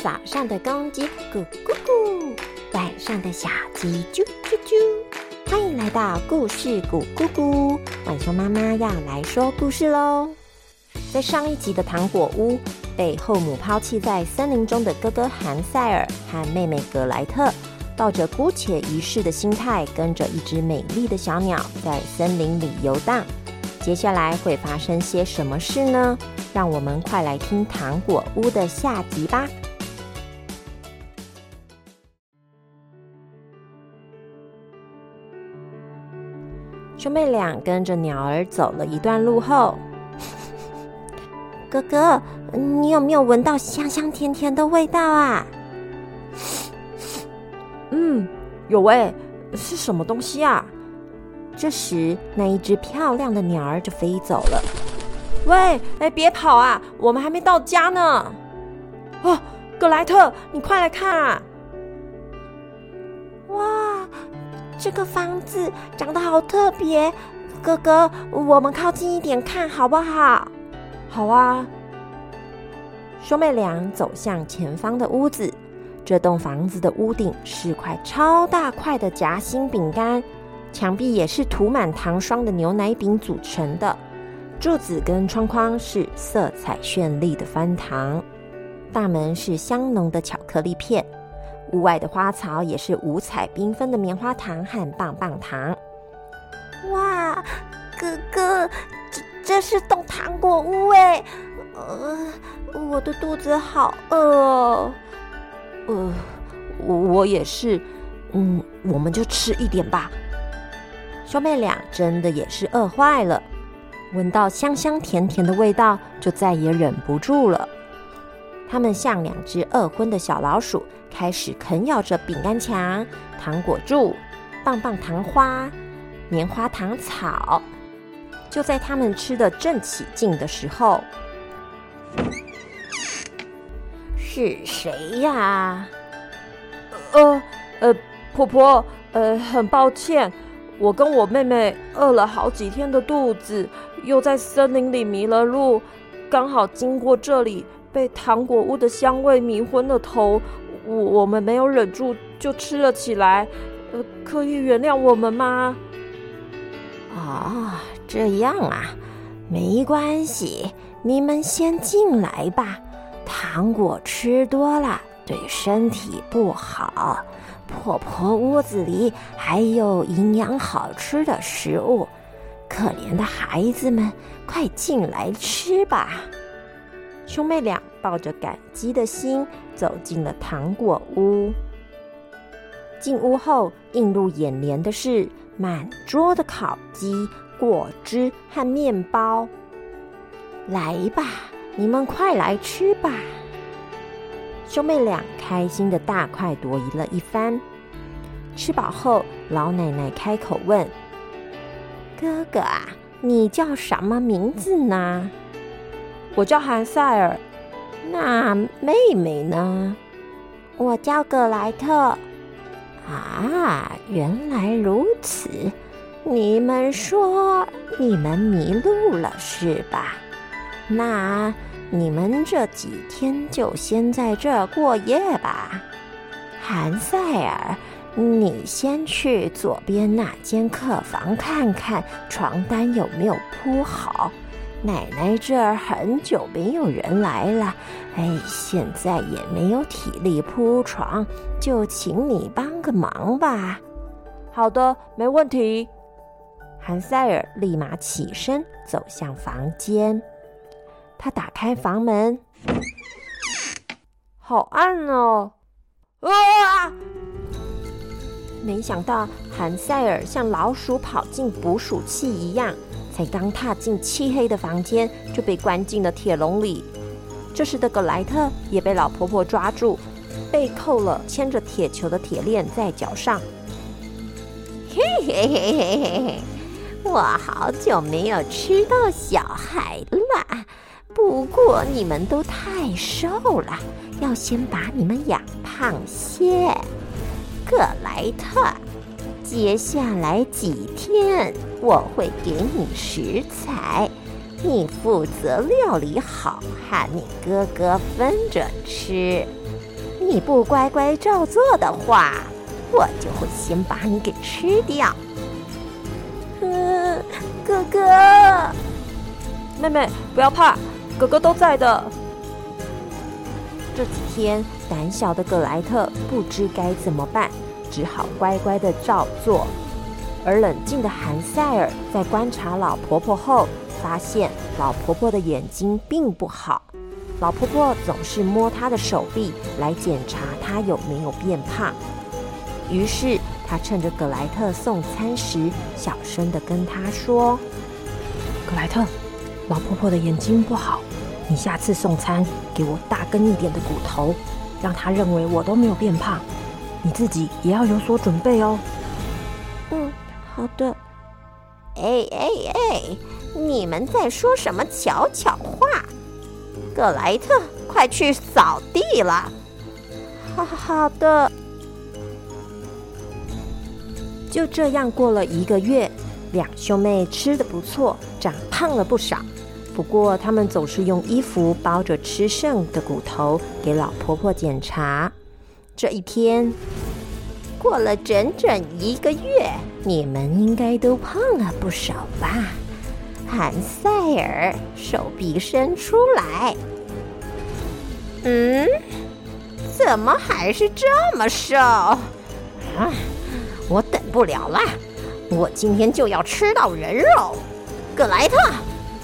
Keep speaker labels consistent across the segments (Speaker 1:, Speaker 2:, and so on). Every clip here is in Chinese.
Speaker 1: 早上的公鸡咕咕咕，晚上的小鸡啾啾啾。欢迎来到故事咕咕咕，晚熊妈妈要来说故事喽。在上一集的糖果屋，被后母抛弃在森林中的哥哥韩塞尔和妹妹格莱特，抱着姑且一试的心态，跟着一只美丽的小鸟在森林里游荡。接下来会发生些什么事呢？让我们快来听糖果屋的下集吧。兄妹俩跟着鸟儿走了一段路后，哥哥，你有没有闻到香香甜甜的味道啊？
Speaker 2: 嗯，有哎，是什么东西啊？
Speaker 1: 这时，那一只漂亮的鸟儿就飞走了。
Speaker 2: 喂，哎，别跑啊，我们还没到家呢。哦，格莱特，你快来看啊！
Speaker 3: 这个房子长得好特别，哥哥，我们靠近一点看好不好？
Speaker 2: 好啊！
Speaker 1: 兄妹俩走向前方的屋子，这栋房子的屋顶是块超大块的夹心饼干，墙壁也是涂满糖霜的牛奶饼组成的，柱子跟窗框是色彩绚丽的翻糖，大门是香浓的巧克力片。屋外的花草也是五彩缤纷的棉花糖和棒棒糖。
Speaker 3: 哇，哥哥，这这是栋糖果屋哎！呃，我的肚子好饿哦。
Speaker 2: 呃，我也是。嗯，我们就吃一点吧。
Speaker 1: 兄妹俩真的也是饿坏了，闻到香香甜甜的味道，就再也忍不住了。他们像两只饿昏的小老鼠。开始啃咬着饼干墙、糖果柱、棒棒糖花、棉花糖草。就在他们吃的正起劲的时候，
Speaker 3: 是谁呀？
Speaker 2: 呃呃，婆婆，呃，很抱歉，我跟我妹妹饿了好几天的肚子，又在森林里迷了路，刚好经过这里，被糖果屋的香味迷昏了头。我我们没有忍住就吃了起来，呃，可以原谅我们吗？
Speaker 3: 哦，这样啊，没关系，你们先进来吧。糖果吃多了对身体不好，婆婆屋子里还有营养好吃的食物，可怜的孩子们，快进来吃吧。
Speaker 1: 兄妹俩抱着感激的心走进了糖果屋。进屋后，映入眼帘的是满桌的烤鸡、果汁和面包。
Speaker 3: 来吧，你们快来吃吧！
Speaker 1: 兄妹俩开心的大快朵颐了一番。吃饱后，老奶奶开口问：“
Speaker 3: 哥哥啊，你叫什么名字呢？”
Speaker 2: 我叫韩塞尔，
Speaker 3: 那妹妹呢？
Speaker 4: 我叫格莱特。
Speaker 3: 啊，原来如此。你们说你们迷路了是吧？那你们这几天就先在这儿过夜吧。韩塞尔，你先去左边那间客房看看，床单有没有铺好。奶奶这儿很久没有人来了，哎，现在也没有体力铺床，就请你帮个忙吧。
Speaker 2: 好的，没问题。
Speaker 1: 韩塞尔立马起身走向房间，他打开房门，
Speaker 2: 好暗哦！啊！
Speaker 1: 没想到韩塞尔像老鼠跑进捕鼠器一样。才刚踏进漆黑的房间，就被关进了铁笼里。这时的格莱特也被老婆婆抓住，被扣了牵着铁球的铁链在脚上。
Speaker 3: 嘿嘿嘿嘿嘿嘿，我好久没有吃到小孩了。不过你们都太瘦了，要先把你们养胖些。格莱特。接下来几天我会给你食材，你负责料理好，和你哥哥分着吃。你不乖乖照做的话，我就会先把你给吃掉。
Speaker 4: 嗯，哥哥，
Speaker 2: 妹妹不要怕，哥哥都在的。
Speaker 1: 这几天，胆小的葛莱特不知该怎么办，只好乖乖的照做。而冷静的韩塞尔在观察老婆婆后，发现老婆婆的眼睛并不好。老婆婆总是摸她的手臂来检查她有没有变胖。于是他趁着格莱特送餐时，小声的跟她说：“
Speaker 2: 格莱特，老婆婆的眼睛不好，你下次送餐给我大根一点的骨头，让她认为我都没有变胖。你自己也要有所准备哦。”
Speaker 4: 嗯。好的，
Speaker 3: 哎哎哎！你们在说什么悄悄话？格莱特，快去扫地了。
Speaker 4: 好好的。
Speaker 1: 就这样过了一个月，两兄妹吃的不错，长胖了不少。不过他们总是用衣服包着吃剩的骨头给老婆婆检查。这一天。
Speaker 3: 过了整整一个月，你们应该都胖了不少吧？韩塞尔手臂伸出来，嗯，怎么还是这么瘦？啊，我等不了了，我今天就要吃到人肉！格莱特，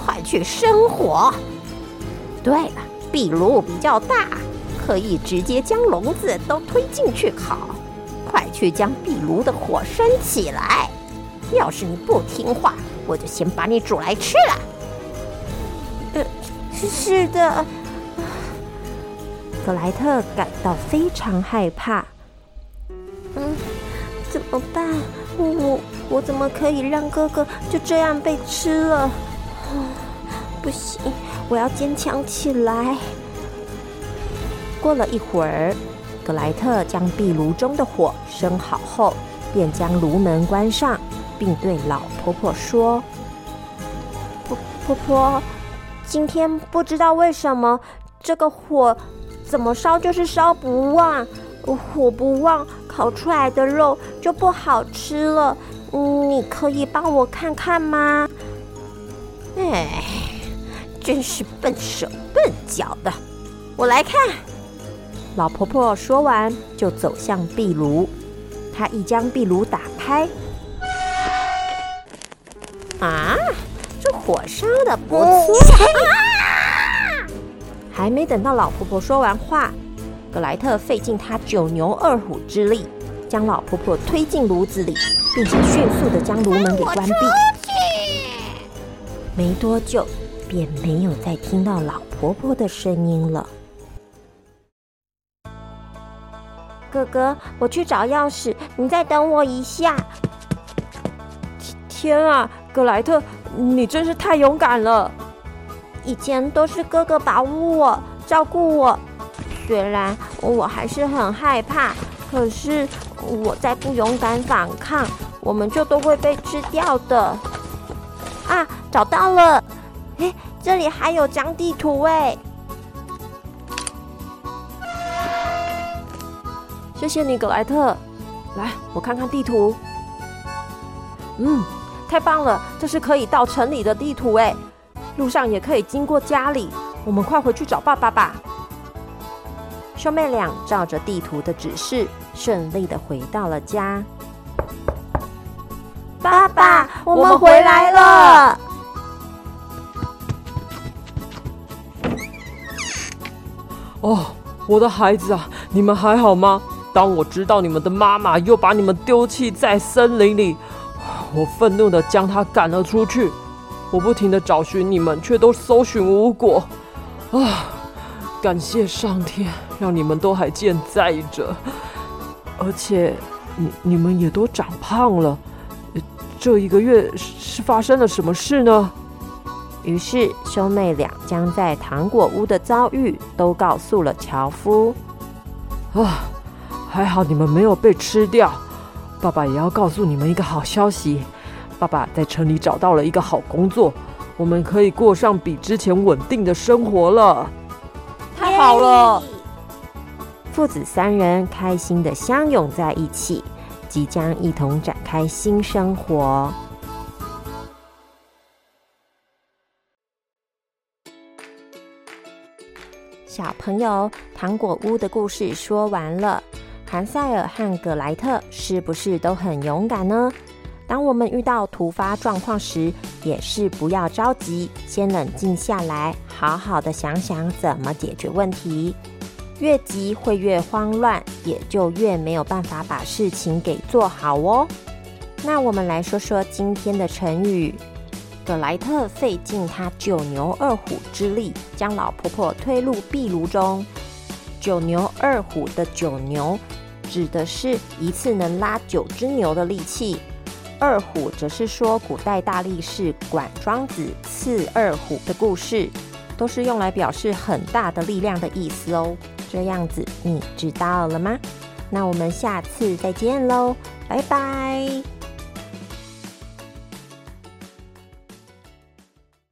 Speaker 3: 快去生火！对了，壁炉比较大，可以直接将笼子都推进去烤。快去将壁炉的火升起来！要是你不听话，我就先把你煮来吃了。
Speaker 4: 呃，是的。
Speaker 1: 格莱特感到非常害怕。
Speaker 4: 嗯，怎么办？我我怎么可以让哥哥就这样被吃了？不行，我要坚强起来。
Speaker 1: 过了一会儿。格莱特将壁炉中的火生好后，便将炉门关上，并对老婆婆说：“
Speaker 4: 婆婆，今天不知道为什么这个火怎么烧就是烧不旺，火不旺，烤出来的肉就不好吃了。你可以帮我看看吗？”
Speaker 3: 哎，真是笨手笨脚的，我来看。
Speaker 1: 老婆婆说完，就走向壁炉。她一将壁炉打开，
Speaker 3: 啊，这火烧的不错。
Speaker 1: 还没等到老婆婆说完话，格莱特费尽他九牛二虎之力，将老婆婆推进炉子里，并且迅速的将炉门给关闭。没多久，便没有再听到老婆婆的声音了。
Speaker 4: 哥哥，我去找钥匙，你再等我一下。
Speaker 2: 天啊，格莱特，你真是太勇敢了！
Speaker 4: 以前都是哥哥保护我、照顾我，虽然我还是很害怕，可是我再不勇敢反抗，我们就都会被吃掉的。啊，找到了！哎，这里还有张地图哎。
Speaker 2: 谢谢你，格莱特。来，我看看地图。嗯，太棒了，这是可以到城里的地图哎。路上也可以经过家里，我们快回去找爸爸吧。
Speaker 1: 兄妹俩照着地图的指示，顺利的回到了家。
Speaker 4: 爸爸，我们回来了。
Speaker 5: 哦，我的孩子啊，你们还好吗？当我知道你们的妈妈又把你们丢弃在森林里，我愤怒的将她赶了出去。我不停的找寻你们，却都搜寻无果。啊！感谢上天，让你们都还健在着，而且你你们也都长胖了。这一个月是发生了什么事呢？
Speaker 1: 于是兄妹俩将在糖果屋的遭遇都告诉了樵夫。
Speaker 5: 啊！还好你们没有被吃掉。爸爸也要告诉你们一个好消息：爸爸在城里找到了一个好工作，我们可以过上比之前稳定的生活了。
Speaker 2: 太好了！
Speaker 1: 父子三人开心的相拥在一起，即将一同展开新生活。小朋友，糖果屋的故事说完了。韩塞尔和葛莱特是不是都很勇敢呢？当我们遇到突发状况时，也是不要着急，先冷静下来，好好的想想怎么解决问题。越急会越慌乱，也就越没有办法把事情给做好哦。那我们来说说今天的成语。葛莱特费尽他九牛二虎之力，将老婆婆推入壁炉中。九牛二虎的九牛，指的是一次能拉九只牛的力气；二虎则是说古代大力士管庄子刺二虎的故事，都是用来表示很大的力量的意思哦。这样子你知道了吗？那我们下次再见喽，拜拜。